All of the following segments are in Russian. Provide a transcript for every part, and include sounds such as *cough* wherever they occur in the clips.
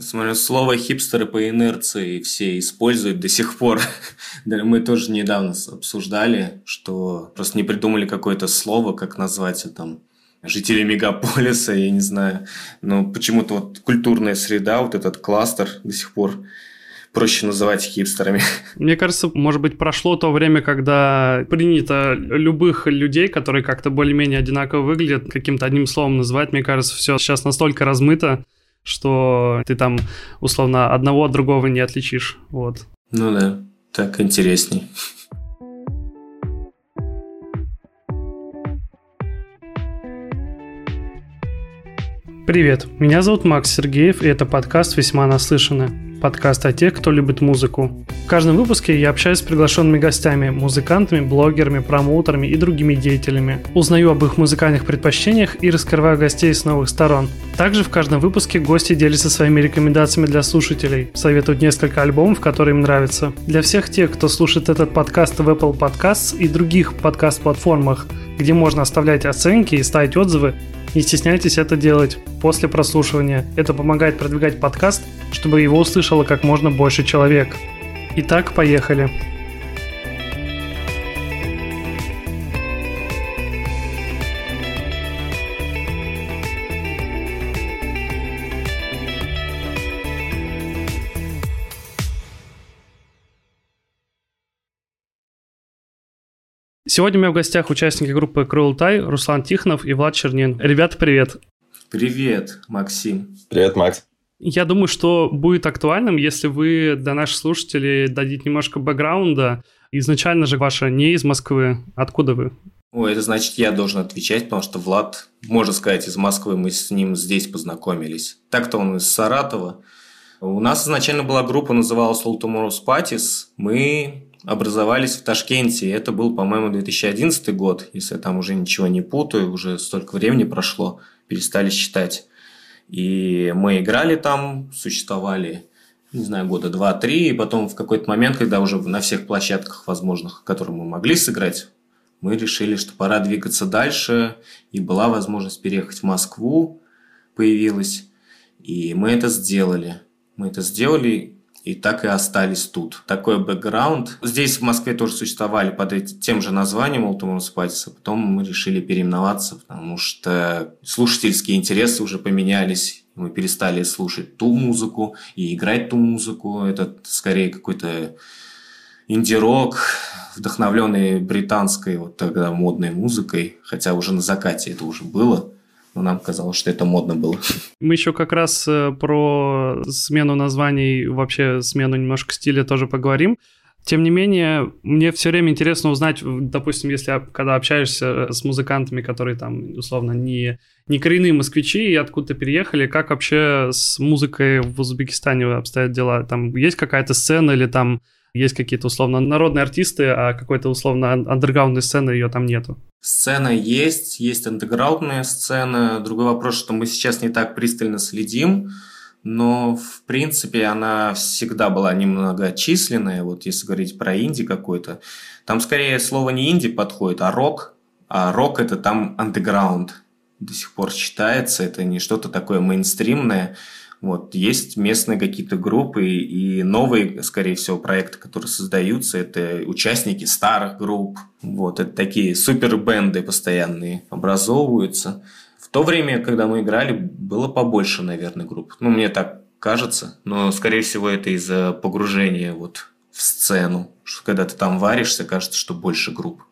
Смотрю, слово хипстеры по инерции все используют до сих пор. *laughs* Мы тоже недавно обсуждали, что просто не придумали какое-то слово, как назвать там жители мегаполиса, я не знаю. Но почему-то вот культурная среда, вот этот кластер до сих пор проще называть хипстерами. *laughs* Мне кажется, может быть, прошло то время, когда принято любых людей, которые как-то более-менее одинаково выглядят, каким-то одним словом называть. Мне кажется, все сейчас настолько размыто, что ты там, условно, одного от другого не отличишь. Вот. Ну да, так интересней. Привет, меня зовут Макс Сергеев, и это подкаст «Весьма наслышаны» подкаст о тех, кто любит музыку. В каждом выпуске я общаюсь с приглашенными гостями, музыкантами, блогерами, промоутерами и другими деятелями. Узнаю об их музыкальных предпочтениях и раскрываю гостей с новых сторон. Также в каждом выпуске гости делятся своими рекомендациями для слушателей, советуют несколько альбомов, которые им нравятся. Для всех тех, кто слушает этот подкаст в Apple Podcasts и других подкаст-платформах, где можно оставлять оценки и ставить отзывы, не стесняйтесь это делать после прослушивания. Это помогает продвигать подкаст, чтобы его услышало как можно больше человек. Итак, поехали. Сегодня у меня в гостях участники группы Крултай, Руслан Тихонов и Влад Чернин. Ребята, привет. Привет, Максим. Привет, Макс. Я думаю, что будет актуальным, если вы для наших слушателей дадите немножко бэкграунда. Изначально же ваша не из Москвы. Откуда вы? Ой, это значит, я должен отвечать, потому что Влад, можно сказать, из Москвы, мы с ним здесь познакомились. Так-то он из Саратова. У нас изначально была группа, называлась All Tomorrow's Parties. Мы образовались в Ташкенте. Это был, по-моему, 2011 год, если я там уже ничего не путаю, уже столько времени прошло, перестали считать. И мы играли там, существовали, не знаю, года два-три, и потом в какой-то момент, когда уже на всех площадках возможных, которые мы могли сыграть, мы решили, что пора двигаться дальше, и была возможность переехать в Москву, появилась, и мы это сделали. Мы это сделали, и так и остались тут. Такой бэкграунд. Здесь в Москве тоже существовали под тем же названием Ultimate Spices, а потом мы решили переименоваться, потому что слушательские интересы уже поменялись. Мы перестали слушать ту музыку и играть ту музыку. Это скорее какой-то инди-рок, вдохновленный британской вот тогда модной музыкой, хотя уже на закате это уже было но нам казалось, что это модно было. *laughs* Мы еще как раз э, про смену названий, вообще смену немножко стиля тоже поговорим. Тем не менее, мне все время интересно узнать, допустим, если когда общаешься с музыкантами, которые там, условно, не, не коренные москвичи и откуда-то переехали, как вообще с музыкой в Узбекистане обстоят дела? Там есть какая-то сцена или там есть какие-то условно народные артисты, а какой-то условно андерграундной сцены ее там нету? Сцена есть, есть андеграундная сцена. Другой вопрос, что мы сейчас не так пристально следим, но в принципе она всегда была немногочисленная. Вот если говорить про инди какой-то, там скорее слово не инди подходит, а рок. А рок это там андеграунд до сих пор считается, это не что-то такое мейнстримное. Вот. Есть местные какие-то группы и новые, скорее всего, проекты, которые создаются. Это участники старых групп. Вот. Это такие супербенды постоянные образовываются. В то время, когда мы играли, было побольше, наверное, групп. Ну, мне так кажется. Но, скорее всего, это из-за погружения вот в сцену. Что когда ты там варишься, кажется, что больше групп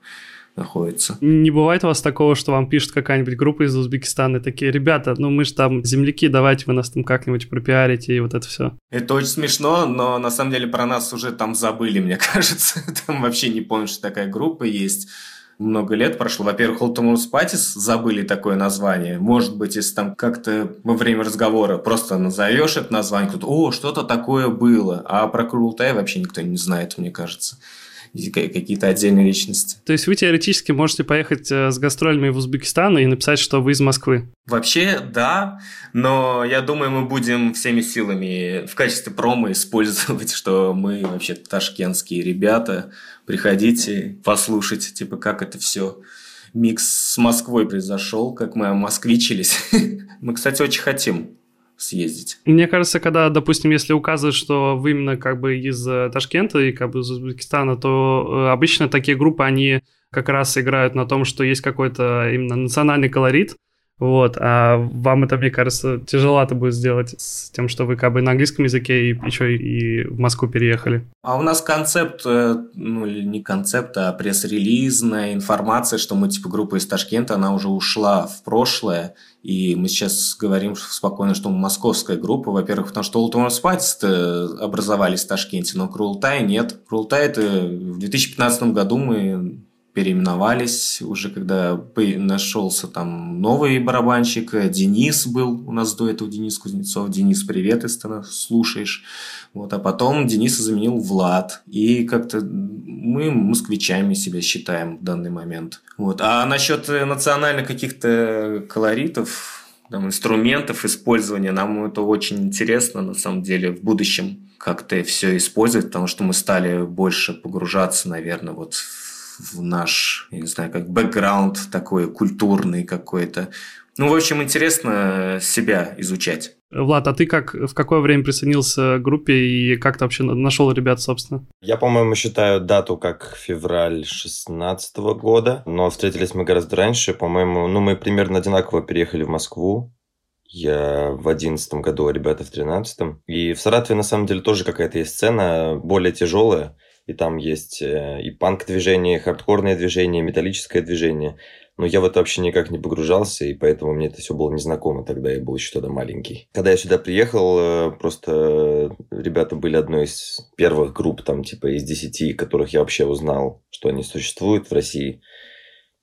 находится. Не бывает у вас такого, что вам пишет какая-нибудь группа из Узбекистана и такие, ребята, ну мы же там земляки, давайте вы нас там как-нибудь пропиарите и вот это все. Это очень смешно, но на самом деле про нас уже там забыли, мне *laughs* кажется. Там вообще не помню, что такая группа есть много лет прошло. Во-первых, Ultimate Patis забыли такое название. Может быть, если там как-то во время разговора просто назовешь это название, кто-то, о, что-то такое было. А про Крултай вообще никто не знает, мне кажется какие-то отдельные личности. То есть вы теоретически можете поехать э, с гастролями в Узбекистан и написать, что вы из Москвы? Вообще, да, но я думаю, мы будем всеми силами в качестве промо использовать, что мы вообще ташкентские ребята. Приходите послушать, типа, как это все микс с Москвой произошел, как мы москвичились. *laughs* мы, кстати, очень хотим съездить. Мне кажется, когда, допустим, если указывают, что вы именно как бы из э, Ташкента и как бы из Узбекистана, то э, обычно такие группы, они как раз играют на том, что есть какой-то именно национальный колорит, вот, а вам это, мне кажется, тяжеловато будет сделать с тем, что вы как бы на английском языке и еще и в Москву переехали. А у нас концепт, э, ну или не концепт, а пресс-релизная информация, что мы типа группа из Ташкента, она уже ушла в прошлое, и мы сейчас говорим спокойно, что московская группа, во-первых, потому что Ultimate Spice образовались в Ташкенте, но Крултай нет. Крултай это в 2015 году мы переименовались уже, когда нашелся там новый барабанщик, Денис был у нас до этого, Денис Кузнецов. Денис, привет, если ты нас слушаешь. Вот, а потом Дениса заменил Влад. И как-то мы москвичами себя считаем в данный момент. Вот. А насчет национальных каких-то колоритов, там, инструментов использования, нам это очень интересно, на самом деле, в будущем как-то все использовать, потому что мы стали больше погружаться, наверное, вот в наш, я не знаю, как бэкграунд такой культурный какой-то. Ну, в общем, интересно себя изучать. Влад, а ты как в какое время присоединился к группе и как ты вообще нашел ребят, собственно? Я, по-моему, считаю дату как февраль 16 года, но встретились мы гораздо раньше, по-моему, ну, мы примерно одинаково переехали в Москву. Я в одиннадцатом году, а ребята в тринадцатом. И в Саратове, на самом деле, тоже какая-то есть сцена более тяжелая и там есть э, и панк-движение, и хардкорное движение, и металлическое движение. Но я в это вообще никак не погружался, и поэтому мне это все было незнакомо. Тогда я был еще тогда маленький. Когда я сюда приехал, э, просто ребята были одной из первых групп, там, типа, из десяти, которых я вообще узнал, что они существуют в России.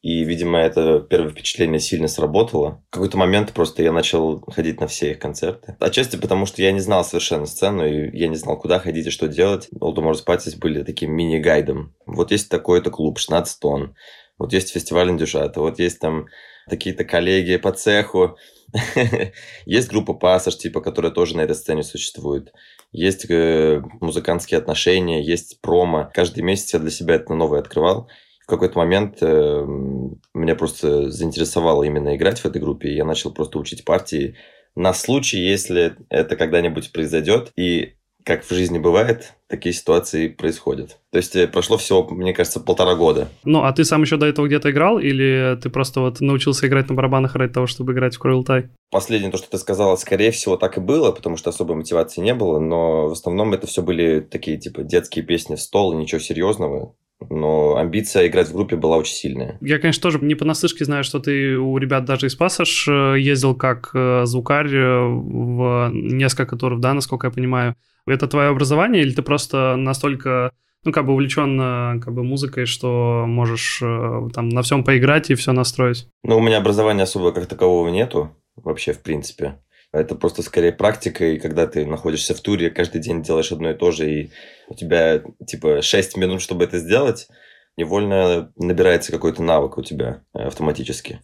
И, видимо, это первое впечатление сильно сработало. В какой-то момент просто я начал ходить на все их концерты. Отчасти потому, что я не знал совершенно сцену, и я не знал, куда ходить и что делать. Old Tomorrow's Parties были таким мини-гайдом. Вот есть такой-то клуб, 16 тонн. Вот есть фестиваль Индюшата, вот есть там какие-то коллеги по цеху. *laughs* Есть группа Пассаж, типа, которая тоже на этой сцене существует. Есть э, музыкантские отношения, есть промо. Каждый месяц я для себя это новое открывал в какой-то момент э, меня просто заинтересовало именно играть в этой группе, и я начал просто учить партии на случай, если это когда-нибудь произойдет, и как в жизни бывает, такие ситуации происходят. То есть э, прошло всего, мне кажется, полтора года. Ну, а ты сам еще до этого где-то играл, или ты просто вот научился играть на барабанах ради того, чтобы играть в Крылтай? Последнее, то, что ты сказала, скорее всего, так и было, потому что особой мотивации не было, но в основном это все были такие, типа, детские песни в стол, ничего серьезного но амбиция играть в группе была очень сильная. Я, конечно, тоже не понаслышке знаю, что ты у ребят даже из Пассаж э, ездил как э, звукарь в несколько туров, да, насколько я понимаю. Это твое образование или ты просто настолько ну, как бы увлечен как бы музыкой, что можешь там на всем поиграть и все настроить? Ну, у меня образования особо как такового нету вообще, в принципе. Это просто скорее практика, и когда ты находишься в туре, каждый день делаешь одно и то же, и у тебя типа 6 минут, чтобы это сделать, невольно набирается какой-то навык у тебя э, автоматически.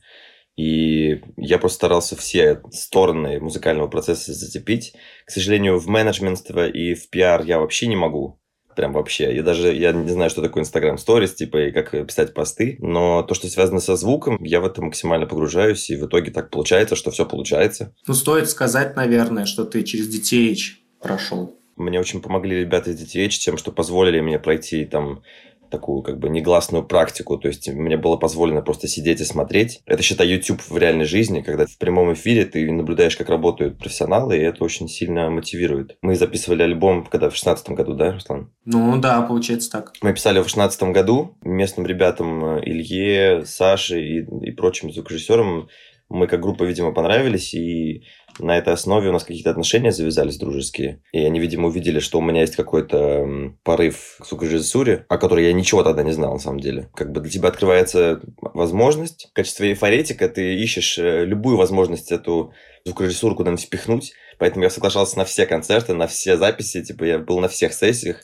И я просто старался все стороны музыкального процесса зацепить. К сожалению, в менеджментство и в пиар я вообще не могу прям вообще. Я даже, я не знаю, что такое Instagram Stories, типа, и как писать посты, но то, что связано со звуком, я в это максимально погружаюсь, и в итоге так получается, что все получается. Ну, стоит сказать, наверное, что ты через DTH прошел. Мне очень помогли ребята из DTH тем, что позволили мне пройти там такую как бы негласную практику, то есть мне было позволено просто сидеть и смотреть. Это, считай, YouTube в реальной жизни, когда в прямом эфире ты наблюдаешь, как работают профессионалы, и это очень сильно мотивирует. Мы записывали альбом, когда в шестнадцатом году, да, Руслан? Ну да, получается так. Мы писали в шестнадцатом году местным ребятам э, Илье, Саше и, и прочим звукорежиссерам мы как группа, видимо, понравились, и на этой основе у нас какие-то отношения завязались дружеские. И они, видимо, увидели, что у меня есть какой-то порыв к звукорежиссуре, о которой я ничего тогда не знал, на самом деле. Как бы для тебя открывается возможность. В качестве эйфоретика ты ищешь э, любую возможность эту звукорежиссуру куда-нибудь впихнуть. Поэтому я соглашался на все концерты, на все записи. Типа я был на всех сессиях.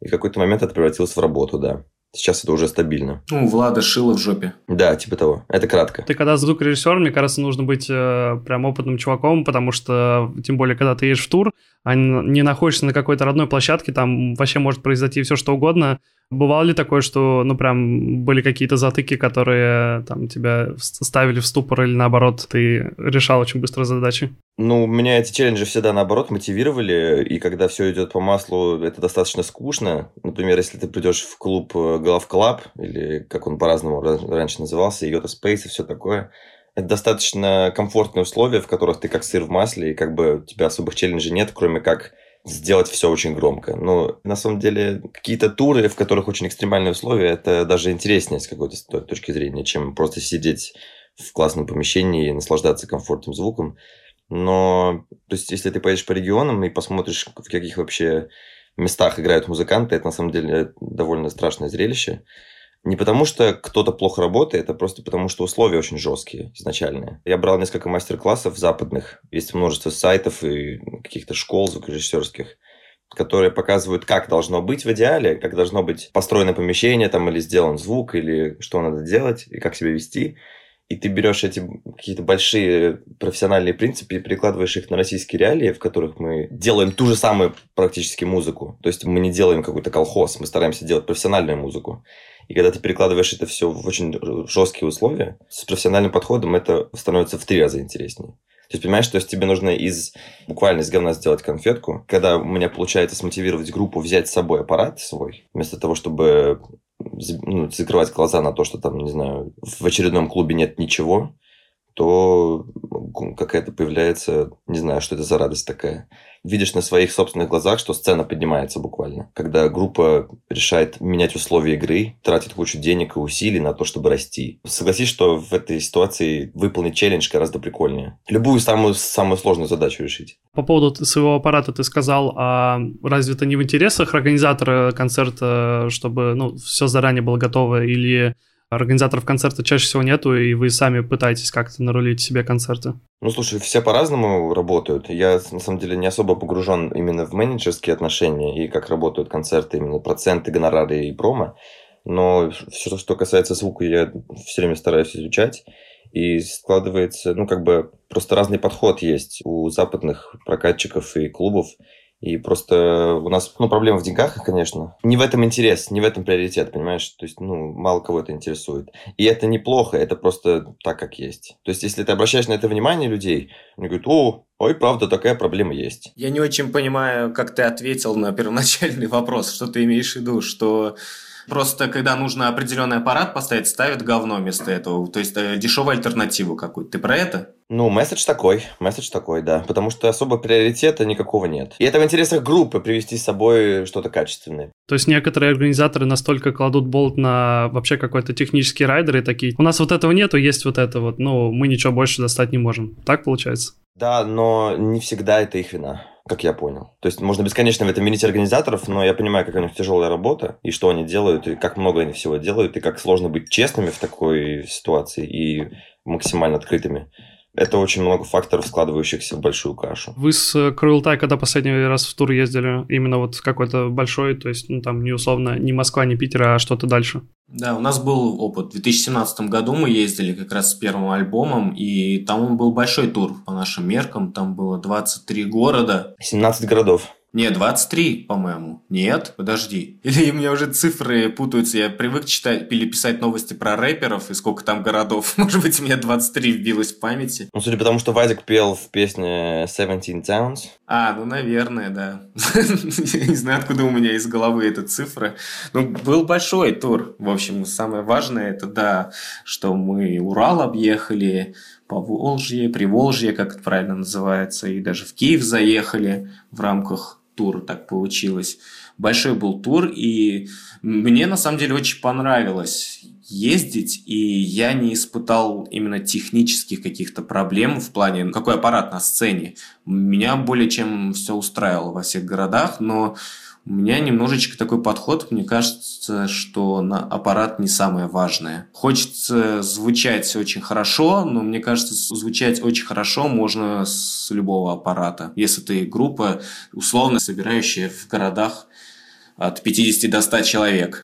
И в какой-то момент это превратилось в работу, да. Сейчас это уже стабильно. Ну, Влада шила в жопе. Да, типа того. Это кратко. Ты когда звукорежиссер, мне кажется, нужно быть э, прям опытным чуваком, потому что, тем более, когда ты едешь в тур, а не находишься на какой-то родной площадке, там вообще может произойти все что угодно. Бывало ли такое, что, ну, прям были какие-то затыки, которые там тебя ставили в ступор или наоборот ты решал очень быстро задачи? Ну, меня эти челленджи всегда наоборот мотивировали, и когда все идет по маслу, это достаточно скучно. Например, если ты придешь в клуб Golf Club, или как он по-разному раньше назывался, Йота Space и все такое, это достаточно комфортные условия, в которых ты как сыр в масле, и как бы у тебя особых челленджей нет, кроме как сделать все очень громко. Но на самом деле какие-то туры, в которых очень экстремальные условия, это даже интереснее с какой-то точки зрения, чем просто сидеть в классном помещении и наслаждаться комфортным звуком. Но, то есть, если ты поедешь по регионам и посмотришь, в каких вообще местах играют музыканты, это на самом деле довольно страшное зрелище. Не потому, что кто-то плохо работает, а просто потому, что условия очень жесткие изначальные. Я брал несколько мастер-классов западных. Есть множество сайтов и каких-то школ звукорежиссерских, которые показывают, как должно быть в идеале, как должно быть построено помещение там, или сделан звук, или что надо делать, и как себя вести. И ты берешь эти какие-то большие профессиональные принципы и перекладываешь их на российские реалии, в которых мы делаем ту же самую практически музыку. То есть мы не делаем какой-то колхоз, мы стараемся делать профессиональную музыку. И когда ты перекладываешь это все в очень жесткие условия, с профессиональным подходом это становится в три раза интереснее. То есть, понимаешь, то есть тебе нужно из буквально из говна сделать конфетку. Когда у меня получается смотивировать группу взять с собой аппарат свой, вместо того, чтобы ну, закрывать глаза на то, что там, не знаю, в очередном клубе нет ничего, то какая-то появляется, не знаю, что это за радость такая. Видишь на своих собственных глазах, что сцена поднимается буквально. Когда группа решает менять условия игры, тратит кучу денег и усилий на то, чтобы расти. Согласись, что в этой ситуации выполнить челлендж гораздо прикольнее. Любую самую, самую сложную задачу решить. По поводу своего аппарата ты сказал, а разве это не в интересах организатора концерта, чтобы ну, все заранее было готово, или организаторов концерта чаще всего нету, и вы сами пытаетесь как-то нарулить себе концерты? Ну, слушай, все по-разному работают. Я, на самом деле, не особо погружен именно в менеджерские отношения и как работают концерты, именно проценты, гонорары и промо. Но все, что касается звука, я все время стараюсь изучать. И складывается, ну, как бы, просто разный подход есть у западных прокатчиков и клубов. И просто у нас, ну, проблема в деньгах, конечно. Не в этом интерес, не в этом приоритет, понимаешь? То есть, ну, мало кого это интересует. И это неплохо, это просто так, как есть. То есть, если ты обращаешь на это внимание людей, они говорят, о, ой, правда, такая проблема есть. Я не очень понимаю, как ты ответил на первоначальный *laughs* вопрос, что ты имеешь в виду, что Просто когда нужно определенный аппарат поставить, ставят говно вместо этого. То есть э, дешевую альтернативу какую-то. Ты про это? Ну, месседж такой, месседж такой, да. Потому что особо приоритета никакого нет. И это в интересах группы привести с собой что-то качественное. То есть некоторые организаторы настолько кладут болт на вообще какой-то технический райдер и такие, у нас вот этого нету, есть вот это вот, ну, мы ничего больше достать не можем. Так получается? Да, но не всегда это их вина как я понял. То есть можно бесконечно в этом винить организаторов, но я понимаю, какая у них тяжелая работа, и что они делают, и как много они всего делают, и как сложно быть честными в такой ситуации и максимально открытыми. Это очень много факторов, складывающихся в большую кашу. Вы с Крылтай, когда последний раз в тур ездили, именно вот какой-то большой, то есть, ну, там, не условно, не Москва, не Питер, а что-то дальше? Да, у нас был опыт. В 2017 году мы ездили как раз с первым альбомом, и там он был большой тур по нашим меркам. Там было 23 города. 17 городов. Не, 23, по-моему. Нет, подожди. Или у меня уже цифры путаются. Я привык читать или писать новости про рэперов и сколько там городов. *laughs* Может быть, у меня 23 вбилось в памяти. Ну, судя по тому, что Вадик пел в песне 17 Towns. А, ну, наверное, да. *laughs* Я не знаю, откуда у меня из головы эта цифра. Ну, был большой тур. В общем, самое важное, это, да, что мы Урал объехали, по Волжье, Приволжье, как это правильно называется, и даже в Киев заехали в рамках тур так получилось. Большой был тур, и мне на самом деле очень понравилось ездить, и я не испытал именно технических каких-то проблем в плане, какой аппарат на сцене. Меня более чем все устраивало во всех городах, но у меня немножечко такой подход, мне кажется, что на аппарат не самое важное. Хочется звучать очень хорошо, но мне кажется, звучать очень хорошо можно с любого аппарата. Если ты группа, условно собирающая в городах от 50 до 100 человек.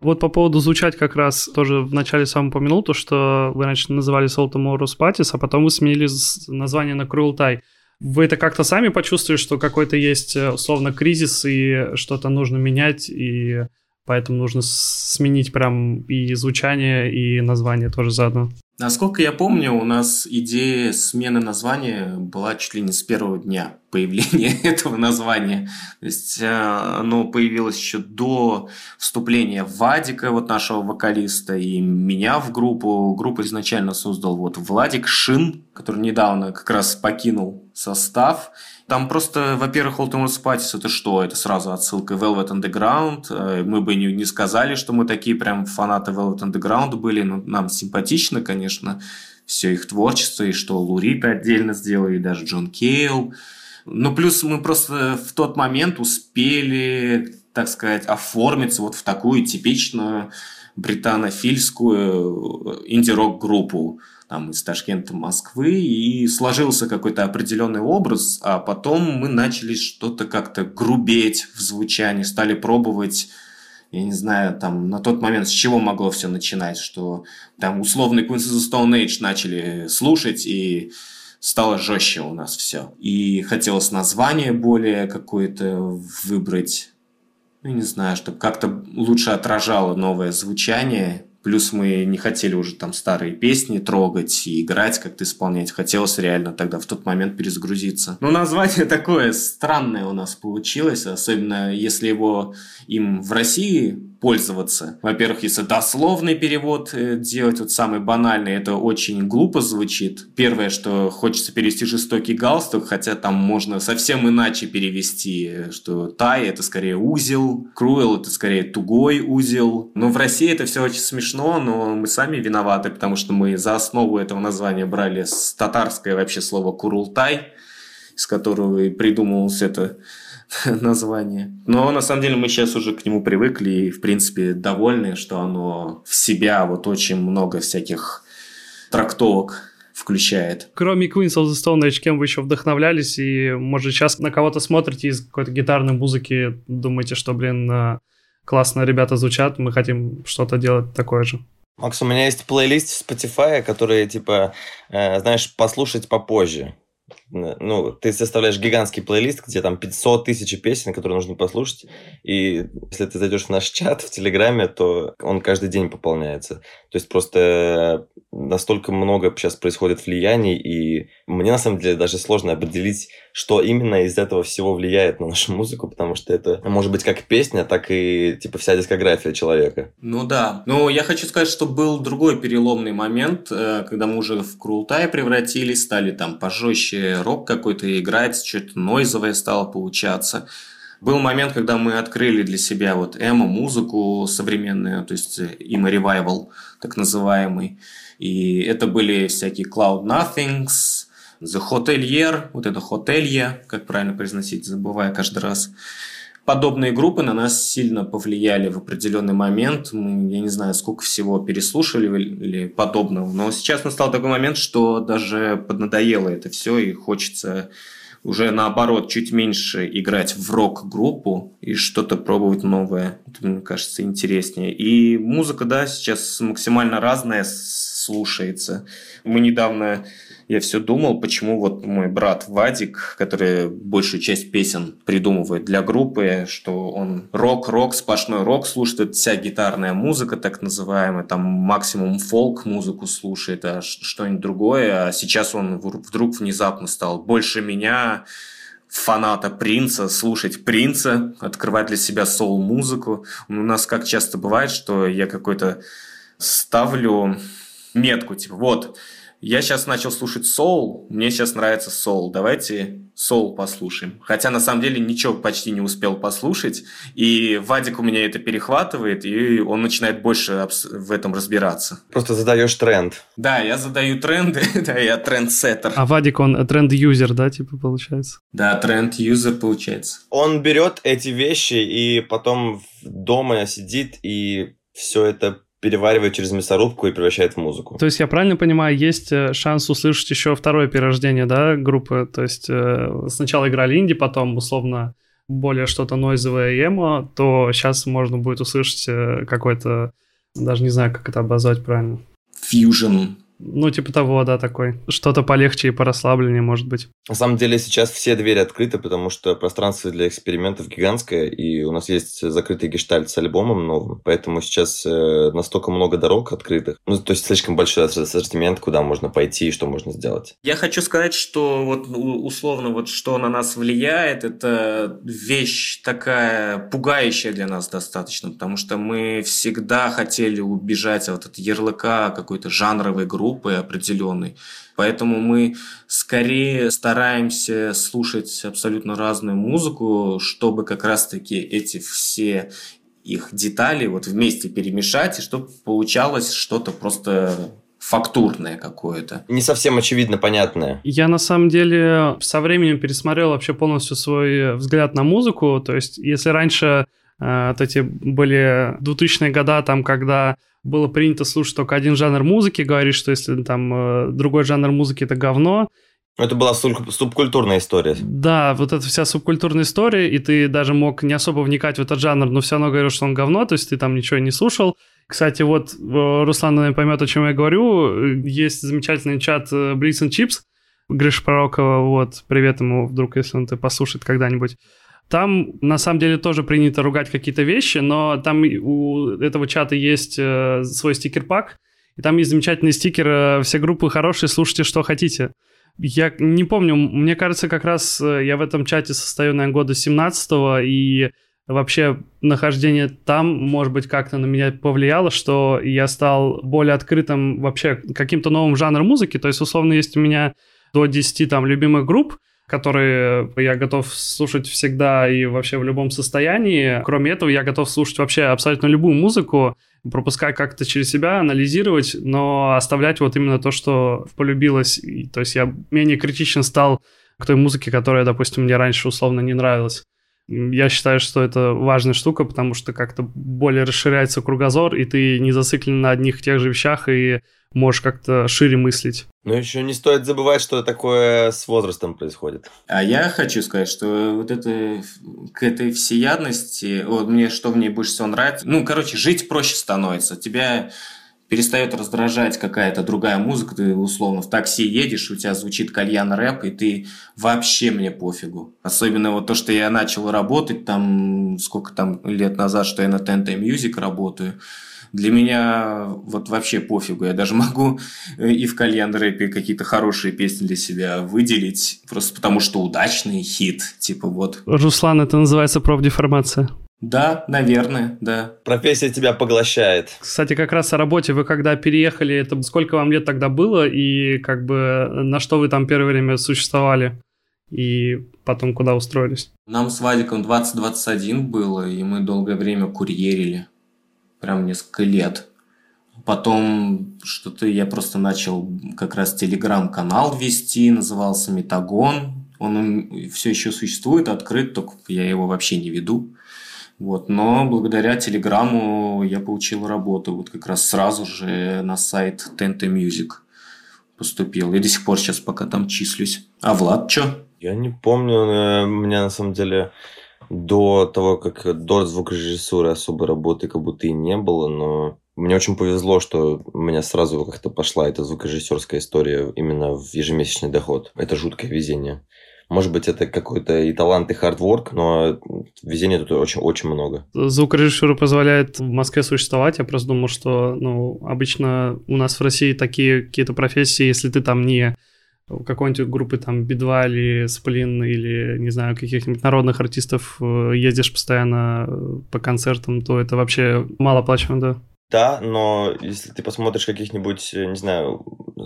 Вот по поводу звучать как раз тоже в начале сам упомянул, то, что вы раньше называли Saltomorus Patis, а потом вы сменили название на Cruel Tie. Вы это как-то сами почувствовали, что какой-то есть э, условно кризис и что-то нужно менять, и поэтому нужно сменить прям и звучание, и название тоже заодно? Насколько я помню, у нас идея смены названия была чуть ли не с первого дня появления *laughs* этого названия. То есть э, оно появилось еще до вступления Вадика, вот нашего вокалиста, и меня в группу. Группу изначально создал вот Владик Шин, который недавно как раз покинул состав. Там просто, во-первых, Ultimate Spatis это что? Это сразу отсылка Velvet Underground. Э, мы бы не, не сказали, что мы такие прям фанаты Velvet Underground были, но нам симпатично, конечно, все их творчество, и что Лурит отдельно сделал, и даже Джон Кейл. Ну, плюс мы просто в тот момент успели, так сказать, оформиться вот в такую типичную британофильскую инди-рок группу там, из Ташкента, Москвы, и сложился какой-то определенный образ, а потом мы начали что-то как-то грубеть в звучании, стали пробовать я не знаю, там, на тот момент с чего могло все начинать, что там условный Queens of the Stone Age начали слушать, и стало жестче у нас все. И хотелось название более какое-то выбрать, ну, не знаю, чтобы как-то лучше отражало новое звучание, Плюс мы не хотели уже там старые песни трогать и играть, как-то исполнять. Хотелось реально тогда в тот момент перезагрузиться. Ну, название такое странное у нас получилось, особенно если его им в России пользоваться. Во-первых, если дословный перевод э, делать, вот самый банальный, это очень глупо звучит. Первое, что хочется перевести жестокий галстук, хотя там можно совсем иначе перевести, что тай это скорее узел, круэл это скорее тугой узел. Но в России это все очень смешно, но мы сами виноваты, потому что мы за основу этого названия брали с татарское вообще слово курултай, из которого и придумывалось это *laughs* название. Но на самом деле мы сейчас уже к нему привыкли и, в принципе, довольны, что оно в себя вот очень много всяких трактовок включает. Кроме Queens of the Stone Age, кем вы еще вдохновлялись? И, может, сейчас на кого-то смотрите из какой-то гитарной музыки, думаете, что, блин, э, классно ребята звучат, мы хотим что-то делать такое же? Макс, у меня есть плейлист в Spotify, который, типа, э, знаешь, послушать попозже ну, ты составляешь гигантский плейлист, где там 500 тысяч песен, которые нужно послушать, и если ты зайдешь в наш чат в Телеграме, то он каждый день пополняется. То есть просто настолько много сейчас происходит влияний, и мне на самом деле даже сложно определить, что именно из этого всего влияет на нашу музыку, потому что это может быть как песня, так и типа вся дискография человека. Ну да. Но я хочу сказать, что был другой переломный момент, э, когда мы уже в Крултай превратились, стали там пожестче рок какой-то играть, что-то нойзовое стало получаться. Был момент, когда мы открыли для себя вот эмо-музыку современную, то есть эмо ревайвал, так называемый. И это были всякие Cloud Nothings, The Hotelier, вот это Хотелье, как правильно произносить, забываю каждый раз. Подобные группы на нас сильно повлияли в определенный момент. Мы, я не знаю, сколько всего переслушали или подобного. Но сейчас настал такой момент, что даже поднадоело это все, и хочется уже наоборот чуть меньше играть в рок-группу и что-то пробовать новое. Это, мне кажется, интереснее. И музыка, да, сейчас максимально разная слушается. Мы недавно я все думал, почему вот мой брат Вадик, который большую часть песен придумывает для группы, что он рок-рок, сплошной рок слушает, вся гитарная музыка так называемая, там максимум фолк-музыку слушает, а что-нибудь другое, а сейчас он вдруг внезапно стал больше меня, фаната Принца, слушать Принца, открывать для себя соул-музыку. У нас как часто бывает, что я какой-то ставлю метку, типа, вот, я сейчас начал слушать соул, мне сейчас нравится соул, давайте соул послушаем. Хотя на самом деле ничего почти не успел послушать, и Вадик у меня это перехватывает, и он начинает больше в этом разбираться. Просто задаешь тренд. Да, я задаю тренды, *laughs* да, я трендсеттер. А Вадик, он тренд-юзер, да, типа, получается? Да, тренд-юзер получается. Он берет эти вещи и потом дома сидит и все это переваривает через мясорубку и превращает в музыку. То есть я правильно понимаю, есть э, шанс услышать еще второе перерождение, да, группы? То есть э, сначала играли инди, потом условно более что-то нойзовое эмо, то сейчас можно будет услышать э, какой-то, даже не знаю, как это обозвать правильно. Фьюжн Ну, типа того, да, такой. Что-то полегче и порасслабленнее, может быть. На самом деле сейчас все двери открыты, потому что пространство для экспериментов гигантское, и у нас есть закрытый гештальт с альбомом новым, поэтому сейчас э, настолько много дорог открытых. Ну, то есть слишком большой ассортимент, куда можно пойти и что можно сделать. Я хочу сказать, что вот условно вот что на нас влияет, это вещь такая пугающая для нас достаточно, потому что мы всегда хотели убежать от, ярлыка какой-то жанровой группы, группы определенной. Поэтому мы скорее стараемся слушать абсолютно разную музыку, чтобы как раз-таки эти все их детали вот вместе перемешать, и чтобы получалось что-то просто фактурное какое-то. Не совсем очевидно понятное. Я на самом деле со временем пересмотрел вообще полностью свой взгляд на музыку. То есть, если раньше вот эти были 2000-е года, там, когда было принято слушать только один жанр музыки, говорить, что если там э, другой жанр музыки это говно. Это была субкультурная история. Да, вот эта вся субкультурная история, и ты даже мог не особо вникать в этот жанр, но все равно говорил, что он говно, то есть ты там ничего не слушал. Кстати, вот э, Руслан, наверное, поймет, о чем я говорю. Есть замечательный чат э, Blitz and Chips, Гриша Пророкова, вот, привет ему, вдруг, если он это послушает когда-нибудь. Там, на самом деле, тоже принято ругать какие-то вещи, но там у этого чата есть э, свой стикер-пак, и там есть замечательный стикер э, «Все группы хорошие, слушайте, что хотите». Я не помню, мне кажется, как раз э, я в этом чате состою, наверное, года 17 и вообще нахождение там, может быть, как-то на меня повлияло, что я стал более открытым вообще каким-то новым жанром музыки. То есть, условно, есть у меня до 10 там любимых групп, которые я готов слушать всегда и вообще в любом состоянии. Кроме этого, я готов слушать вообще абсолютно любую музыку, пропускать как-то через себя, анализировать, но оставлять вот именно то, что полюбилось. И, то есть я менее критичен стал к той музыке, которая, допустим, мне раньше условно не нравилась. Я считаю, что это важная штука, потому что как-то более расширяется кругозор, и ты не зациклен на одних и тех же вещах, и можешь как-то шире мыслить. Но еще не стоит забывать, что такое с возрастом происходит. А я хочу сказать, что вот это к этой всеядности, вот мне что в ней больше всего нравится, ну, короче, жить проще становится. Тебя перестает раздражать какая-то другая музыка, ты условно в такси едешь, у тебя звучит кальян рэп, и ты вообще мне пофигу. Особенно вот то, что я начал работать там, сколько там лет назад, что я на TNT Music работаю, для меня вот вообще пофигу. Я даже *laughs* могу и в кальян рэпе какие-то хорошие песни для себя выделить, просто потому что удачный хит, типа вот. Руслан, это называется профдеформация. Да, наверное, да. Профессия тебя поглощает. Кстати, как раз о работе вы когда переехали, это сколько вам лет тогда было и как бы на что вы там первое время существовали? И потом куда устроились? Нам с Вадиком 20-21 было, и мы долгое время курьерили прям несколько лет. Потом что-то я просто начал как раз телеграм-канал вести, назывался Метагон. Он все еще существует, открыт, только я его вообще не веду. Вот. Но благодаря телеграмму я получил работу вот как раз сразу же на сайт TNT Music поступил. И до сих пор сейчас пока там числюсь. А Влад что? Я не помню, э, у меня на самом деле до того, как до звукорежиссуры особо работы как будто и не было, но мне очень повезло, что у меня сразу как-то пошла эта звукорежиссерская история именно в ежемесячный доход. Это жуткое везение. Может быть, это какой-то и талант, и хардворк, но везения тут очень-очень много. Звукорежиссура позволяет в Москве существовать. Я просто думал, что ну, обычно у нас в России такие какие-то профессии, если ты там не какой-нибудь группы там Би-2 или Сплин или, не знаю, каких-нибудь народных артистов э, ездишь постоянно э, по концертам, то это вообще мало оплачиваемо, да? Да, но если ты посмотришь каких-нибудь, э, не знаю,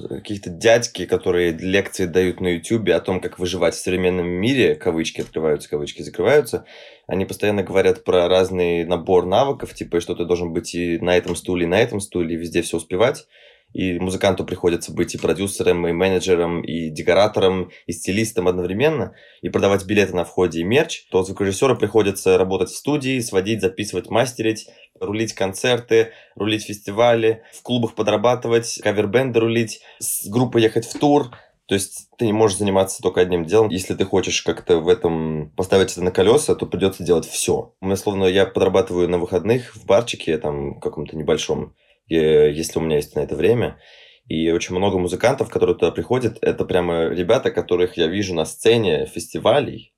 каких-то дядьки, которые лекции дают на Ютубе о том, как выживать в современном мире, кавычки открываются, кавычки закрываются, они постоянно говорят про разный набор навыков, типа, что ты должен быть и на этом стуле, и на этом стуле, и везде все успевать и музыканту приходится быть и продюсером, и менеджером, и декоратором, и стилистом одновременно, и продавать билеты на входе и мерч, то звукорежиссеру приходится работать в студии, сводить, записывать, мастерить, рулить концерты, рулить фестивали, в клубах подрабатывать, кавербенды рулить, с группой ехать в тур, то есть ты не можешь заниматься только одним делом. Если ты хочешь как-то в этом поставить это на колеса, то придется делать все. У меня словно я подрабатываю на выходных в барчике, там каком-то небольшом, если у меня есть на это время. И очень много музыкантов, которые туда приходят, это прямо ребята, которых я вижу на сцене фестивалей,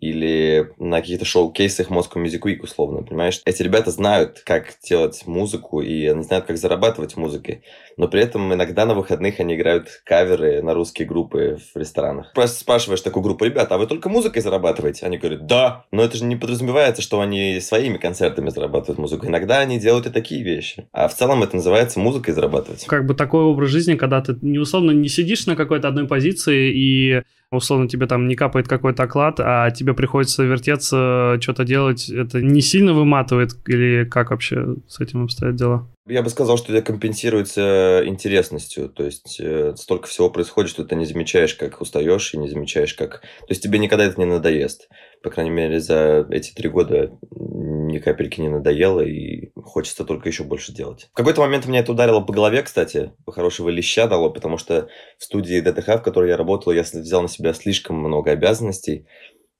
или на каких-то шоу-кейсах Moscow Music Week, условно, понимаешь? Эти ребята знают, как делать музыку, и они знают, как зарабатывать музыкой, но при этом иногда на выходных они играют каверы на русские группы в ресторанах. Просто спрашиваешь такую группу, ребята, а вы только музыкой зарабатываете? Они говорят, да, но это же не подразумевается, что они своими концертами зарабатывают музыку. Иногда они делают и такие вещи. А в целом это называется музыкой зарабатывать. Как бы такой образ жизни, когда ты условно не сидишь на какой-то одной позиции и условно тебе там не капает какой-то оклад, а тебе приходится вертеться, что-то делать, это не сильно выматывает или как вообще с этим обстоят дела? Я бы сказал, что это компенсируется интересностью. То есть э, столько всего происходит, что ты не замечаешь, как устаешь, и не замечаешь, как... То есть тебе никогда это не надоест. По крайней мере, за эти три года ни капельки не надоело, и хочется только еще больше делать. В какой-то момент меня это ударило по голове, кстати, хорошего леща дало, потому что в студии ДТХ, в которой я работал, я взял на себя слишком много обязанностей,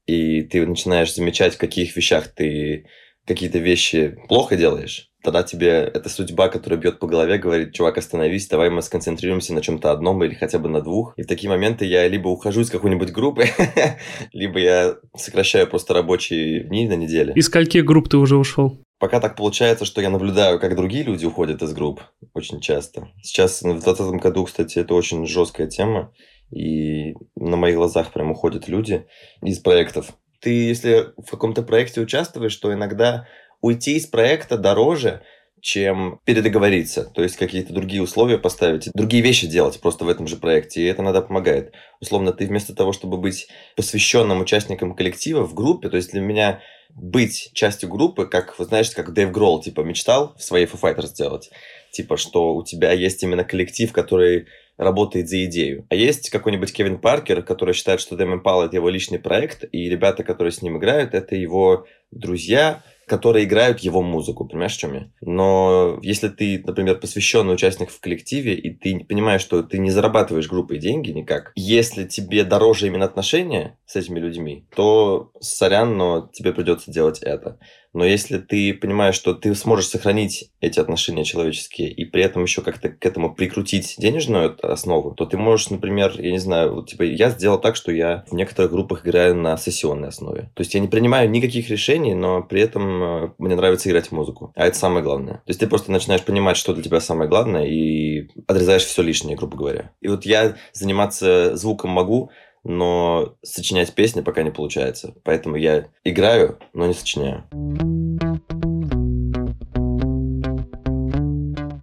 и ты начинаешь замечать, в каких вещах ты какие-то вещи плохо делаешь, тогда тебе эта судьба, которая бьет по голове, говорит, чувак, остановись, давай мы сконцентрируемся на чем-то одном или хотя бы на двух. И в такие моменты я либо ухожу из какой-нибудь группы, *laughs* либо я сокращаю просто рабочие дни на неделе. Из скольких групп ты уже ушел? Пока так получается, что я наблюдаю, как другие люди уходят из групп очень часто. Сейчас, в 2020 году, кстати, это очень жесткая тема, и на моих глазах прям уходят люди из проектов. Ты, если в каком-то проекте участвуешь, то иногда уйти из проекта дороже, чем передоговориться, то есть какие-то другие условия поставить, другие вещи делать просто в этом же проекте, и это надо помогает. Условно, ты вместо того, чтобы быть посвященным участником коллектива в группе, то есть для меня быть частью группы, как, вы знаете, как Дэйв Гролл, типа, мечтал в своей Foo Fighters сделать, типа, что у тебя есть именно коллектив, который работает за идею. А есть какой-нибудь Кевин Паркер, который считает, что Дэм Импал это его личный проект, и ребята, которые с ним играют, это его друзья, которые играют его музыку, понимаешь, в чем я? Но если ты, например, посвященный участник в коллективе, и ты понимаешь, что ты не зарабатываешь группой деньги никак, если тебе дороже именно отношения с этими людьми, то сорян, но тебе придется делать это. Но если ты понимаешь, что ты сможешь сохранить эти отношения человеческие и при этом еще как-то к этому прикрутить денежную основу, то ты можешь, например, я не знаю, вот, типа я сделал так, что я в некоторых группах играю на сессионной основе. То есть я не принимаю никаких решений, но при этом э, мне нравится играть в музыку. А это самое главное. То есть ты просто начинаешь понимать, что для тебя самое главное, и отрезаешь все лишнее, грубо говоря. И вот я заниматься звуком могу, но сочинять песни пока не получается. Поэтому я играю, но не сочиняю.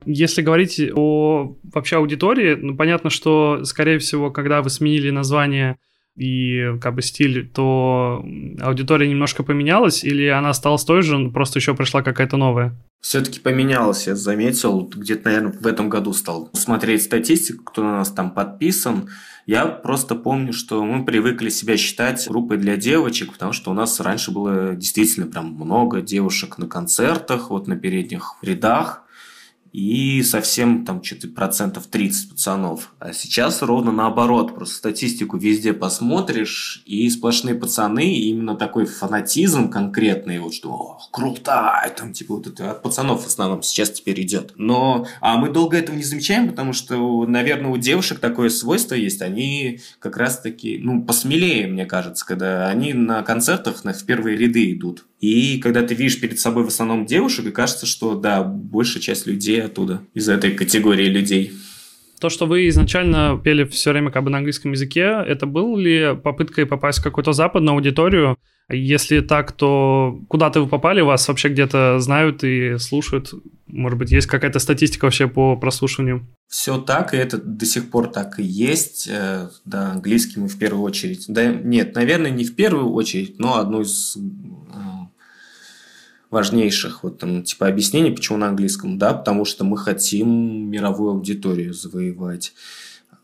Если говорить о вообще аудитории, ну, понятно, что, скорее всего, когда вы сменили название и как бы стиль, то аудитория немножко поменялась или она осталась той же, просто еще пришла какая-то новая? Все-таки поменялось, я заметил, где-то, наверное, в этом году стал смотреть статистику, кто на нас там подписан. Я просто помню, что мы привыкли себя считать группой для девочек, потому что у нас раньше было действительно прям много девушек на концертах, вот на передних рядах и совсем там что-то процентов 30 пацанов. А сейчас ровно наоборот, просто статистику везде посмотришь, и сплошные пацаны, и именно такой фанатизм конкретный, вот что О, крутая, там типа вот это от пацанов в основном сейчас теперь идет. Но, а мы долго этого не замечаем, потому что, наверное, у девушек такое свойство есть, они как раз-таки, ну, посмелее, мне кажется, когда они на концертах на, в первые ряды идут. И когда ты видишь перед собой в основном девушек, и кажется, что да, большая часть людей оттуда, из этой категории людей. То, что вы изначально пели все время как бы на английском языке, это был ли попыткой попасть в какую-то западную аудиторию? Если так, то куда-то вы попали, вас вообще где-то знают и слушают? Может быть, есть какая-то статистика вообще по прослушиванию? Все так, и это до сих пор так и есть. Э, да, английский мы в первую очередь. Да, нет, наверное, не в первую очередь, но одну из важнейших вот там типа объяснений, почему на английском, да, потому что мы хотим мировую аудиторию завоевать.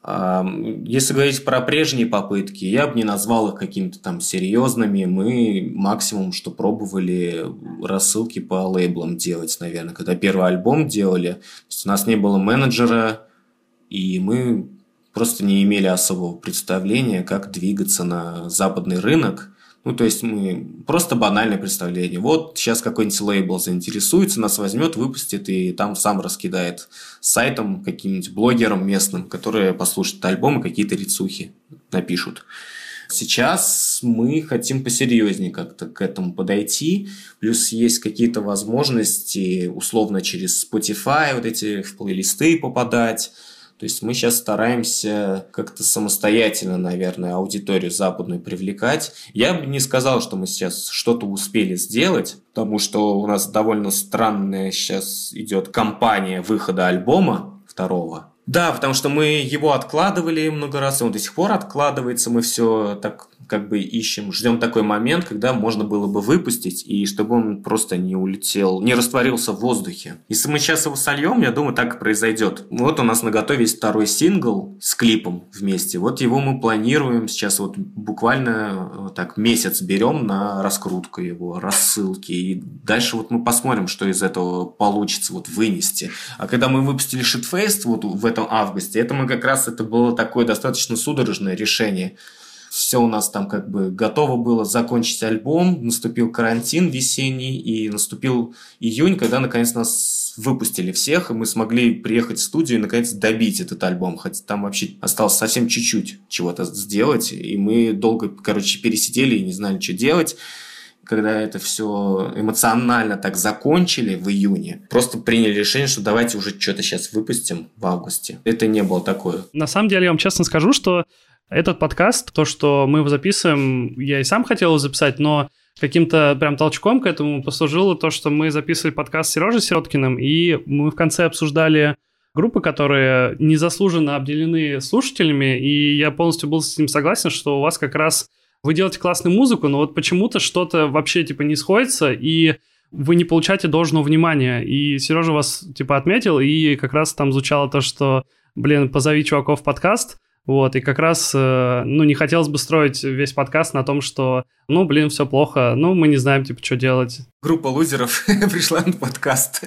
А, если говорить про прежние попытки, я бы не назвал их какими-то там серьезными. Мы максимум, что пробовали рассылки по лейблам делать, наверное. Когда первый альбом делали, у нас не было менеджера, и мы просто не имели особого представления, как двигаться на западный рынок. Ну, то есть мы просто банальное представление. Вот сейчас какой-нибудь лейбл заинтересуется, нас возьмет, выпустит и там сам раскидает сайтом каким-нибудь блогерам местным, которые послушают альбомы, какие-то рецухи напишут. Сейчас мы хотим посерьезнее как-то к этому подойти. Плюс есть какие-то возможности условно через Spotify вот эти в плейлисты попадать. То есть мы сейчас стараемся как-то самостоятельно, наверное, аудиторию западную привлекать. Я бы не сказал, что мы сейчас что-то успели сделать, потому что у нас довольно странная сейчас идет кампания выхода альбома второго. Да, потому что мы его откладывали много раз, и он до сих пор откладывается. Мы все так как бы ищем, ждем такой момент, когда можно было бы выпустить, и чтобы он просто не улетел, не растворился в воздухе. Если мы сейчас его сольем, я думаю, так и произойдет. Вот у нас на готове есть второй сингл с клипом вместе. Вот его мы планируем сейчас вот буквально вот так месяц берем на раскрутку его, рассылки. И дальше вот мы посмотрим, что из этого получится вот вынести. А когда мы выпустили Shitfest вот в этом августе, это мы как раз, это было такое достаточно судорожное решение – все у нас там как бы готово было закончить альбом, наступил карантин весенний, и наступил июнь, когда наконец нас выпустили всех, и мы смогли приехать в студию и наконец добить этот альбом, хотя там вообще осталось совсем чуть-чуть чего-то сделать, и мы долго, короче, пересидели и не знали, что делать когда это все эмоционально так закончили в июне, просто приняли решение, что давайте уже что-то сейчас выпустим в августе. Это не было такое. На самом деле, я вам честно скажу, что этот подкаст, то, что мы его записываем, я и сам хотел его записать, но каким-то прям толчком к этому послужило то, что мы записывали подкаст с Сережей Сироткиным, и мы в конце обсуждали группы, которые незаслуженно обделены слушателями, и я полностью был с ним согласен, что у вас как раз вы делаете классную музыку, но вот почему-то что-то вообще типа не сходится, и вы не получаете должного внимания. И Сережа вас типа отметил, и как раз там звучало то, что, блин, позови чуваков в подкаст, вот, и как раз, э, ну, не хотелось бы строить весь подкаст на том, что, ну, блин, все плохо, ну, мы не знаем, типа, что делать. Группа лузеров *laughs* пришла на подкаст.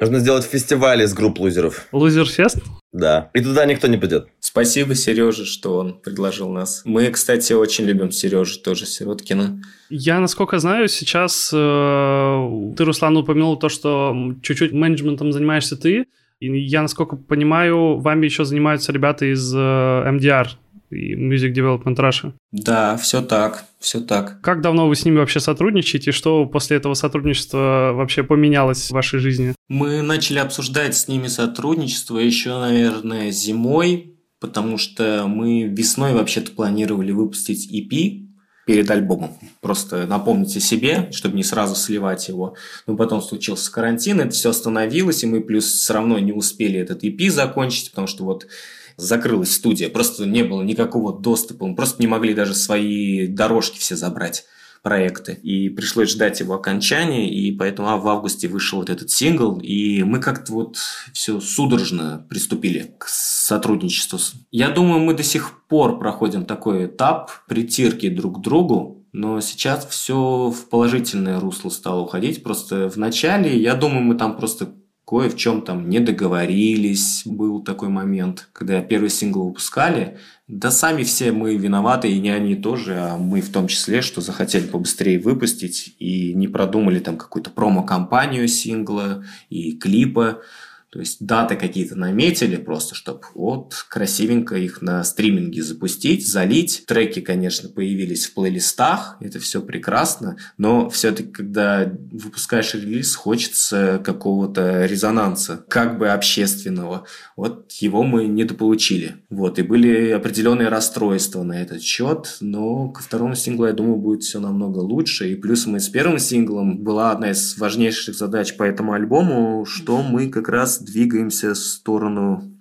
Нужно сделать фестиваль из групп лузеров. Лузерфест? Да. И туда никто не придет. Спасибо Сереже, что он предложил нас. Мы, кстати, очень любим Сережу, тоже Сироткина. Я, насколько знаю, сейчас э, ты, Руслан, упомянул то, что чуть-чуть менеджментом занимаешься ты. И я, насколько понимаю, вами еще занимаются ребята из э, MDR, Music Development Russia. Да, все так, все так. Как давно вы с ними вообще сотрудничаете? Что после этого сотрудничества вообще поменялось в вашей жизни? Мы начали обсуждать с ними сотрудничество еще, наверное, зимой, потому что мы весной вообще-то планировали выпустить EP, перед альбомом. Просто напомните себе, чтобы не сразу сливать его. Но потом случился карантин, это все остановилось, и мы плюс все равно не успели этот EP закончить, потому что вот закрылась студия, просто не было никакого доступа, мы просто не могли даже свои дорожки все забрать проекты. И пришлось ждать его окончания, и поэтому а, в августе вышел вот этот сингл, и мы как-то вот все судорожно приступили к сотрудничеству. Я думаю, мы до сих пор проходим такой этап притирки друг к другу, но сейчас все в положительное русло стало уходить. Просто в начале, я думаю, мы там просто кое в чем там не договорились. Был такой момент, когда первый сингл выпускали. Да сами все мы виноваты, и не они тоже, а мы в том числе, что захотели побыстрее выпустить и не продумали там какую-то промо-компанию сингла и клипа. То есть даты какие-то наметили просто, чтобы вот красивенько их на стриминге запустить, залить. Треки, конечно, появились в плейлистах, это все прекрасно, но все-таки, когда выпускаешь релиз, хочется какого-то резонанса, как бы общественного. Вот его мы недополучили. Вот, и были определенные расстройства на этот счет, но ко второму синглу, я думаю, будет все намного лучше. И плюс мы с первым синглом была одна из важнейших задач по этому альбому, что мы как раз двигаемся в сторону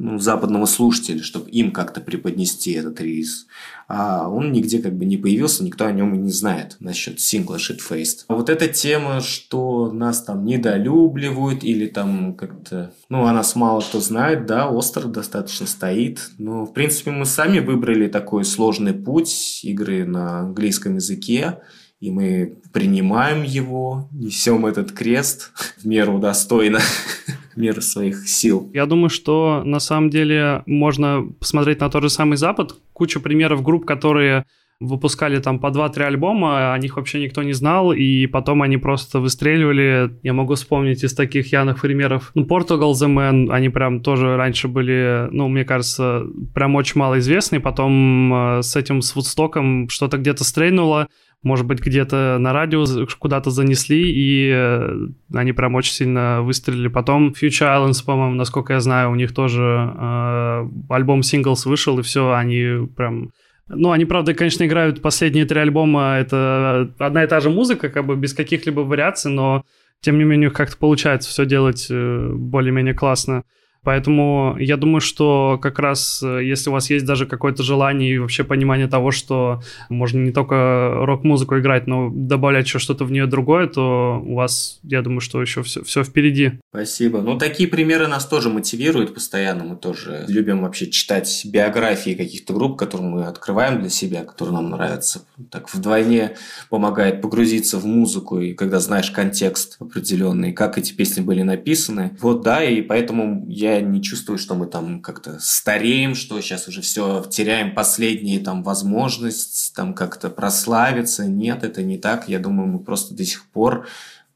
ну, западного слушателя, чтобы им как-то преподнести этот релиз. А он нигде как бы не появился, никто о нем и не знает насчет сингла Shitfaced. А вот эта тема, что нас там недолюбливают или там как-то... Ну, о нас мало кто знает, да, остро достаточно стоит. Но, в принципе, мы сами выбрали такой сложный путь игры на английском языке и мы принимаем его, несем этот крест в меру достойно, *laughs* в меру своих сил. Я думаю, что на самом деле можно посмотреть на тот же самый Запад, куча примеров групп, которые выпускали там по 2-3 альбома, о них вообще никто не знал, и потом они просто выстреливали. Я могу вспомнить из таких явных примеров. Ну, Portugal The Man, они прям тоже раньше были, ну, мне кажется, прям очень мало известны. Потом э, с этим, с Вудстоком что-то где-то стрельнуло, может быть, где-то на радио куда-то занесли, и э, они прям очень сильно выстрелили. Потом Future Islands, по-моему, насколько я знаю, у них тоже э, альбом Singles вышел, и все, они прям ну, они, правда, конечно, играют последние три альбома. Это одна и та же музыка, как бы без каких-либо вариаций, но тем не менее как-то получается все делать э, более-менее классно. Поэтому я думаю, что как раз э, если у вас есть даже какое-то желание и вообще понимание того, что можно не только рок-музыку играть, но добавлять еще что-то в нее другое, то у вас, я думаю, что еще все, все впереди. Спасибо. Ну, такие примеры нас тоже мотивируют постоянно. Мы тоже любим вообще читать биографии каких-то групп, которые мы открываем для себя, которые нам нравятся. Так вдвойне помогает погрузиться в музыку, и когда знаешь контекст определенный, как эти песни были написаны. Вот, да, и поэтому я я не чувствую, что мы там как-то стареем, что сейчас уже все теряем последние там возможность там как-то прославиться. Нет, это не так. Я думаю, мы просто до сих пор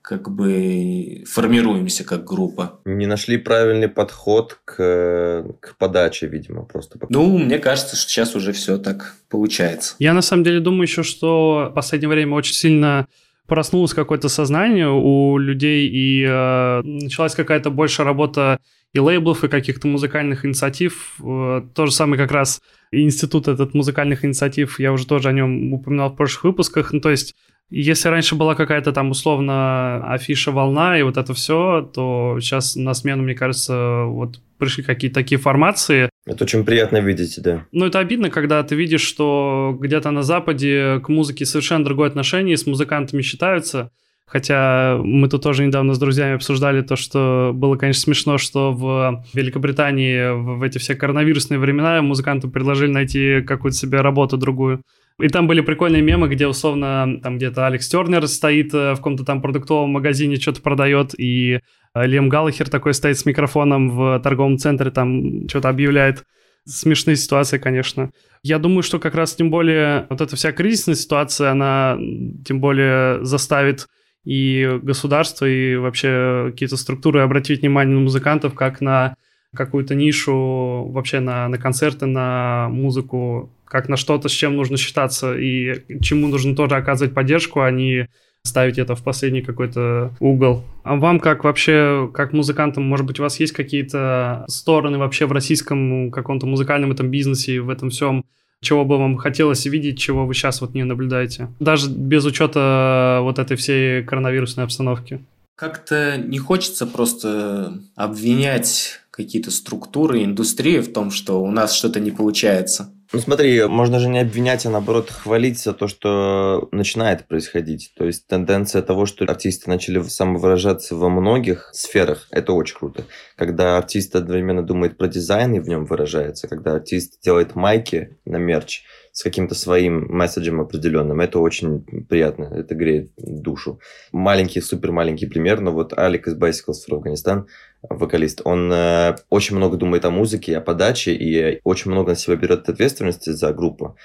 как бы формируемся как группа. Не нашли правильный подход к, к подаче, видимо, просто. Ну, мне кажется, что сейчас уже все так получается. Я на самом деле думаю еще, что в последнее время очень сильно проснулось какое-то сознание у людей, и э, началась какая-то больше работа и лейблов, и каких-то музыкальных инициатив. Э, то же самое как раз институт этот музыкальных инициатив, я уже тоже о нем упоминал в прошлых выпусках. Ну, то есть, если раньше была какая-то там условно афиша волна и вот это все, то сейчас на смену, мне кажется, вот пришли какие-то такие формации. Это очень приятно видеть, да. Ну, это обидно, когда ты видишь, что где-то на Западе к музыке совершенно другое отношение, с музыкантами считаются, Хотя мы тут тоже недавно с друзьями обсуждали то, что было, конечно, смешно, что в Великобритании в эти все коронавирусные времена музыкантам предложили найти какую-то себе работу другую. И там были прикольные мемы, где условно там где-то Алекс Тернер стоит э, в каком-то там продуктовом магазине, что-то продает, и э, Лем Галлахер такой стоит с микрофоном в торговом центре, там что-то объявляет. Смешные ситуации, конечно. Я думаю, что как раз тем более вот эта вся кризисная ситуация, она тем более заставит и государство, и вообще какие-то структуры обратить внимание на музыкантов как на какую-то нишу, вообще на, на концерты, на музыку, как на что-то, с чем нужно считаться и чему нужно тоже оказывать поддержку, а не ставить это в последний какой-то угол. А вам как вообще, как музыкантам, может быть, у вас есть какие-то стороны вообще в российском каком-то музыкальном этом бизнесе, в этом всем, чего бы вам хотелось видеть, чего вы сейчас вот не наблюдаете? Даже без учета вот этой всей коронавирусной обстановки. Как-то не хочется просто обвинять какие-то структуры, индустрии в том, что у нас что-то не получается. Ну смотри, можно же не обвинять, а наоборот хвалить за то, что начинает происходить. То есть тенденция того, что артисты начали самовыражаться во многих сферах, это очень круто. Когда артист одновременно думает про дизайн и в нем выражается, когда артист делает майки на мерч, с каким-то своим месседжем определенным. Это очень приятно, это греет душу. Маленький, супер маленький пример, но вот Алик из Bicycles for Afghanistan, вокалист, он э, очень много думает о музыке, о подаче и очень много на себя берет ответственности за группу.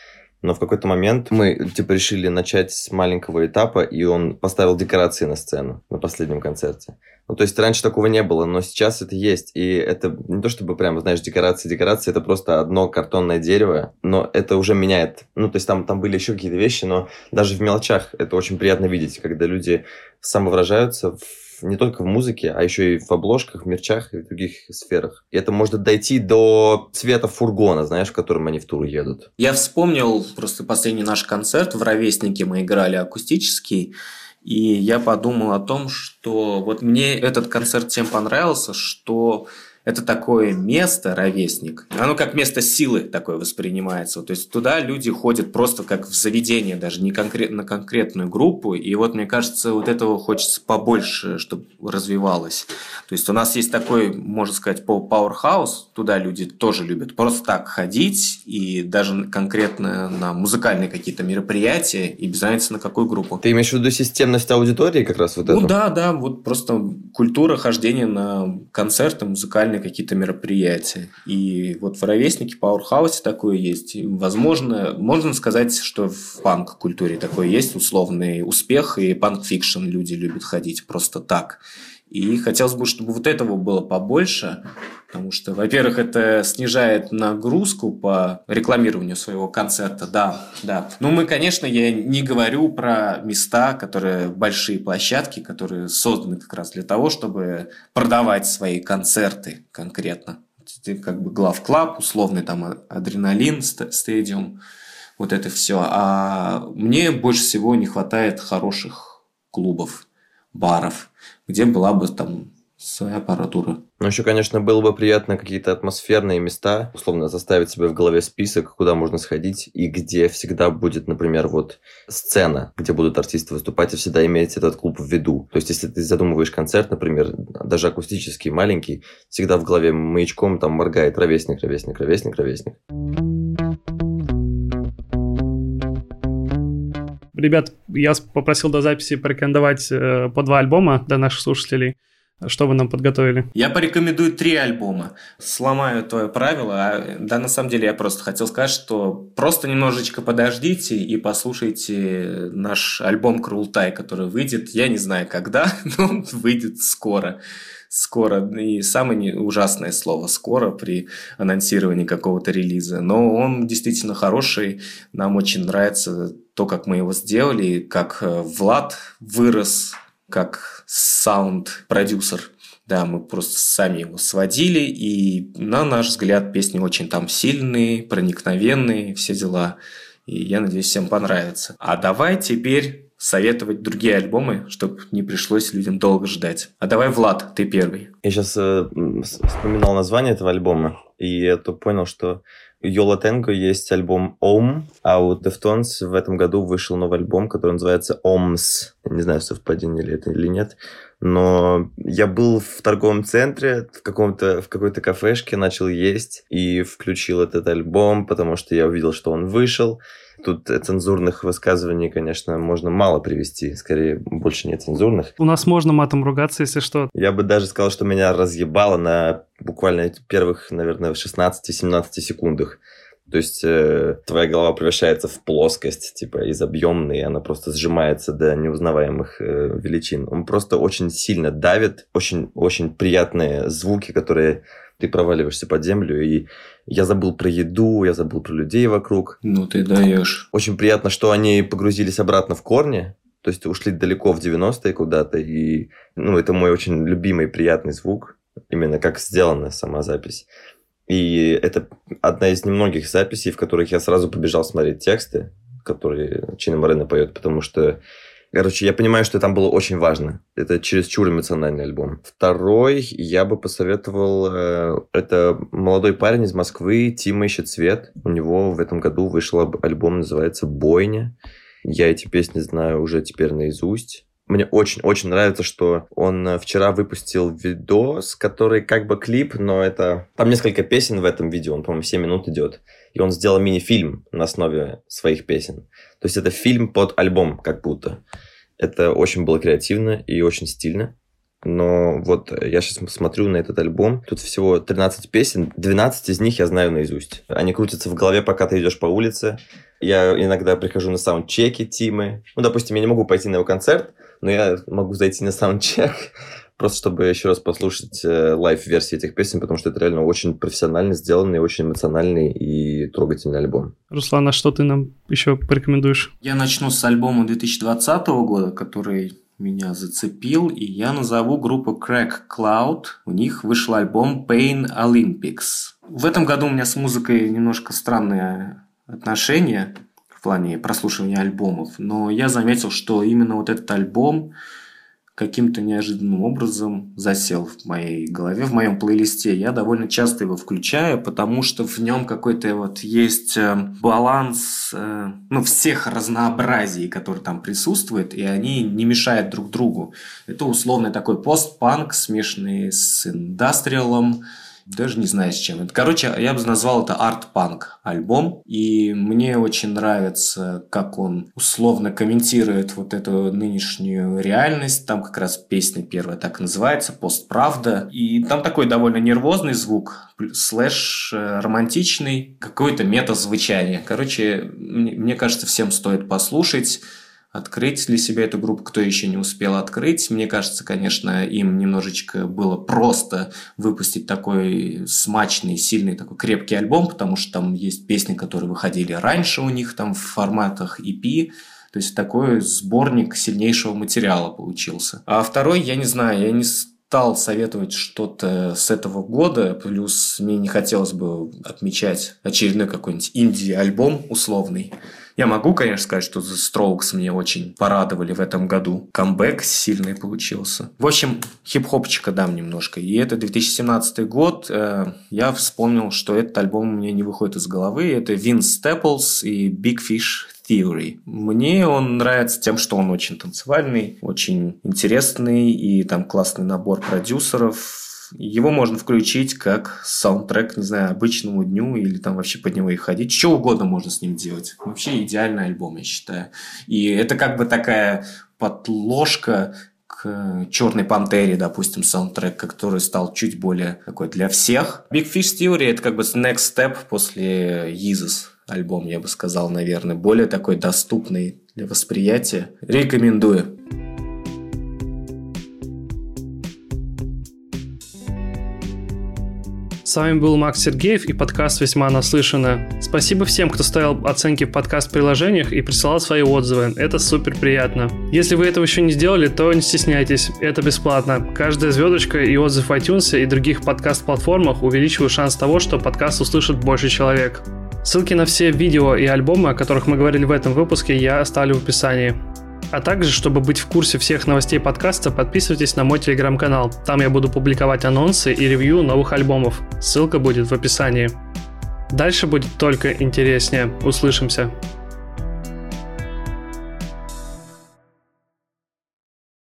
Но в какой-то момент мы типа решили начать с маленького этапа, и он поставил декорации на сцену на последнем концерте. Ну, то есть раньше такого не было, но сейчас это есть. И это не то чтобы прям, знаешь, декорации, декорации, это просто одно картонное дерево, но это уже меняет. Ну, то есть там, там были еще какие-то вещи, но даже в мелочах это очень приятно видеть, когда люди самовыражаются в не только в музыке, а еще и в обложках, в мерчах и в других сферах. И это может дойти до цвета фургона, знаешь, в котором они в тур едут. Я вспомнил просто последний наш концерт в «Ровеснике» мы играли акустический, и я подумал о том, что вот мне этот концерт тем понравился, что это такое место, ровесник, оно как место силы такое воспринимается. То есть туда люди ходят просто как в заведение, даже не конкретно на конкретную группу. И вот мне кажется, вот этого хочется побольше, чтобы развивалось. То есть у нас есть такой, можно сказать, powerhouse, туда люди тоже любят просто так ходить, и даже конкретно на музыкальные какие-то мероприятия, и без разницы на какую группу. Ты имеешь в виду системность аудитории как раз вот Ну да, да, вот просто культура хождения на концерты музыкальные музыкальные какие-то мероприятия. И вот в «Ровеснике» Powerhouse такое есть. Возможно, можно сказать, что в панк-культуре такое есть условный успех, и Punk Fiction люди любят ходить просто так. И хотелось бы, чтобы вот этого было побольше, потому что, во-первых, это снижает нагрузку по рекламированию своего концерта, да, да. Ну, мы, конечно, я не говорю про места, которые большие площадки, которые созданы как раз для того, чтобы продавать свои концерты конкретно. Как бы глав клаб, условный там адреналин, стадиум, вот это все. А мне больше всего не хватает хороших клубов, баров, где была бы там своя аппаратура. Ну, еще, конечно, было бы приятно какие-то атмосферные места, условно, заставить себе в голове список, куда можно сходить, и где всегда будет, например, вот сцена, где будут артисты выступать, и всегда иметь этот клуб в виду. То есть, если ты задумываешь концерт, например, даже акустический, маленький, всегда в голове маячком там моргает ровесник, ровесник, ровесник, ровесник. Ребят, я попросил до записи порекомендовать э, по два альбома для наших слушателей. Что вы нам подготовили? Я порекомендую три альбома. Сломаю твое правило. А, да, на самом деле я просто хотел сказать, что просто немножечко подождите и послушайте наш альбом Крултай, который выйдет, я не знаю когда, *laughs* но он выйдет скоро скоро. И самое ужасное слово «скоро» при анонсировании какого-то релиза. Но он действительно хороший. Нам очень нравится то, как мы его сделали, как э, Влад вырос как саунд-продюсер. Да, мы просто сами его сводили, и на наш взгляд песни очень там сильные, проникновенные, все дела. И я надеюсь, всем понравится. А давай теперь советовать другие альбомы, чтобы не пришлось людям долго ждать. А давай, Влад, ты первый. Я сейчас э, вспоминал название этого альбома, и я то понял, что Йола Тенго есть альбом Ом, а у Deftones в этом году вышел новый альбом, который называется Омс. Не знаю, совпадение ли это или нет. Но я был в торговом центре, в, каком-то, в какой-то кафешке, начал есть и включил этот альбом, потому что я увидел, что он вышел. Тут цензурных высказываний, конечно, можно мало привести, скорее больше нет цензурных. У нас можно матом ругаться, если что. Я бы даже сказал, что меня разъебало на буквально первых, наверное, 16-17 секундах. То есть э, твоя голова превращается в плоскость, типа из объемной, она просто сжимается до неузнаваемых э, величин. Он просто очень сильно давит, очень, очень приятные звуки, которые ты проваливаешься под землю, и я забыл про еду, я забыл про людей вокруг. Ну ты даешь. Очень приятно, что они погрузились обратно в корни, то есть ушли далеко в 90-е куда-то, и ну, это мой очень любимый приятный звук, именно как сделана сама запись. И это одна из немногих записей, в которых я сразу побежал смотреть тексты, которые Чина Морена поет, потому что Короче, я понимаю, что там было очень важно. Это чересчур эмоциональный альбом. Второй я бы посоветовал... Э, это молодой парень из Москвы, Тима ищет цвет. У него в этом году вышел альбом, называется «Бойня». Я эти песни знаю уже теперь наизусть. Мне очень-очень нравится, что он э, вчера выпустил видос, который как бы клип, но это... Там несколько песен в этом видео, он, по-моему, 7 минут идет. И он сделал мини-фильм на основе своих песен. То есть это фильм под альбом, как будто. Это очень было креативно и очень стильно. Но вот я сейчас смотрю на этот альбом. Тут всего 13 песен. 12 из них я знаю наизусть. Они крутятся в голове, пока ты идешь по улице. Я иногда прихожу на саундчеки Тимы. Ну, допустим, я не могу пойти на его концерт, но я могу зайти на саундчек, просто чтобы еще раз послушать э, live -версии этих песен, потому что это реально очень профессионально сделанный, очень эмоциональный и трогательный альбом. Руслан, а что ты нам еще порекомендуешь? Я начну с альбома 2020 года, который меня зацепил, и я назову группу Crack Cloud. У них вышел альбом Pain Olympics. В этом году у меня с музыкой немножко странные отношения в плане прослушивания альбомов, но я заметил, что именно вот этот альбом каким-то неожиданным образом засел в моей голове, в моем плейлисте. Я довольно часто его включаю, потому что в нем какой-то вот есть э, баланс э, ну, всех разнообразий, которые там присутствуют, и они не мешают друг другу. Это условный такой постпанк, смешанный с индастриалом, Даже не знаю с чем. Короче, я бы назвал это арт-панк альбом. И мне очень нравится, как он условно комментирует вот эту нынешнюю реальность. Там как раз песня первая так называется, «Постправда». И там такой довольно нервозный звук, слэш э, романтичный, какое-то мета-звучание. Короче, мне, мне кажется, всем стоит послушать открыть для себя эту группу, кто еще не успел открыть. Мне кажется, конечно, им немножечко было просто выпустить такой смачный, сильный, такой крепкий альбом, потому что там есть песни, которые выходили раньше у них там в форматах EP, то есть такой сборник сильнейшего материала получился. А второй, я не знаю, я не стал советовать что-то с этого года, плюс мне не хотелось бы отмечать очередной какой-нибудь инди-альбом условный. Я могу, конечно, сказать, что The Strokes мне очень порадовали в этом году. Камбэк сильный получился. В общем, хип-хопчика дам немножко. И это 2017 год. Э, я вспомнил, что этот альбом у меня не выходит из головы. Это Vince Staples и Big Fish Theory. Мне он нравится тем, что он очень танцевальный, очень интересный, и там классный набор продюсеров, его можно включить как саундтрек, не знаю, обычному дню или там вообще под него и ходить. Что угодно можно с ним делать. Вообще идеальный альбом, я считаю. И это как бы такая подложка к Черной Пантере, допустим, саундтрек, который стал чуть более такой для всех. Big Fish Theory – это как бы next step после Yeezus альбом, я бы сказал, наверное. Более такой доступный для восприятия. Рекомендую. Вами был Макс Сергеев и подкаст «Весьма наслышано». Спасибо всем, кто ставил оценки в подкаст-приложениях и присылал свои отзывы. Это супер приятно. Если вы этого еще не сделали, то не стесняйтесь, это бесплатно. Каждая звездочка и отзыв в iTunes и других подкаст-платформах увеличивают шанс того, что подкаст услышит больше человек. Ссылки на все видео и альбомы, о которых мы говорили в этом выпуске, я оставлю в описании. А также, чтобы быть в курсе всех новостей подкаста, подписывайтесь на мой телеграм-канал. Там я буду публиковать анонсы и ревью новых альбомов. Ссылка будет в описании. Дальше будет только интереснее. Услышимся.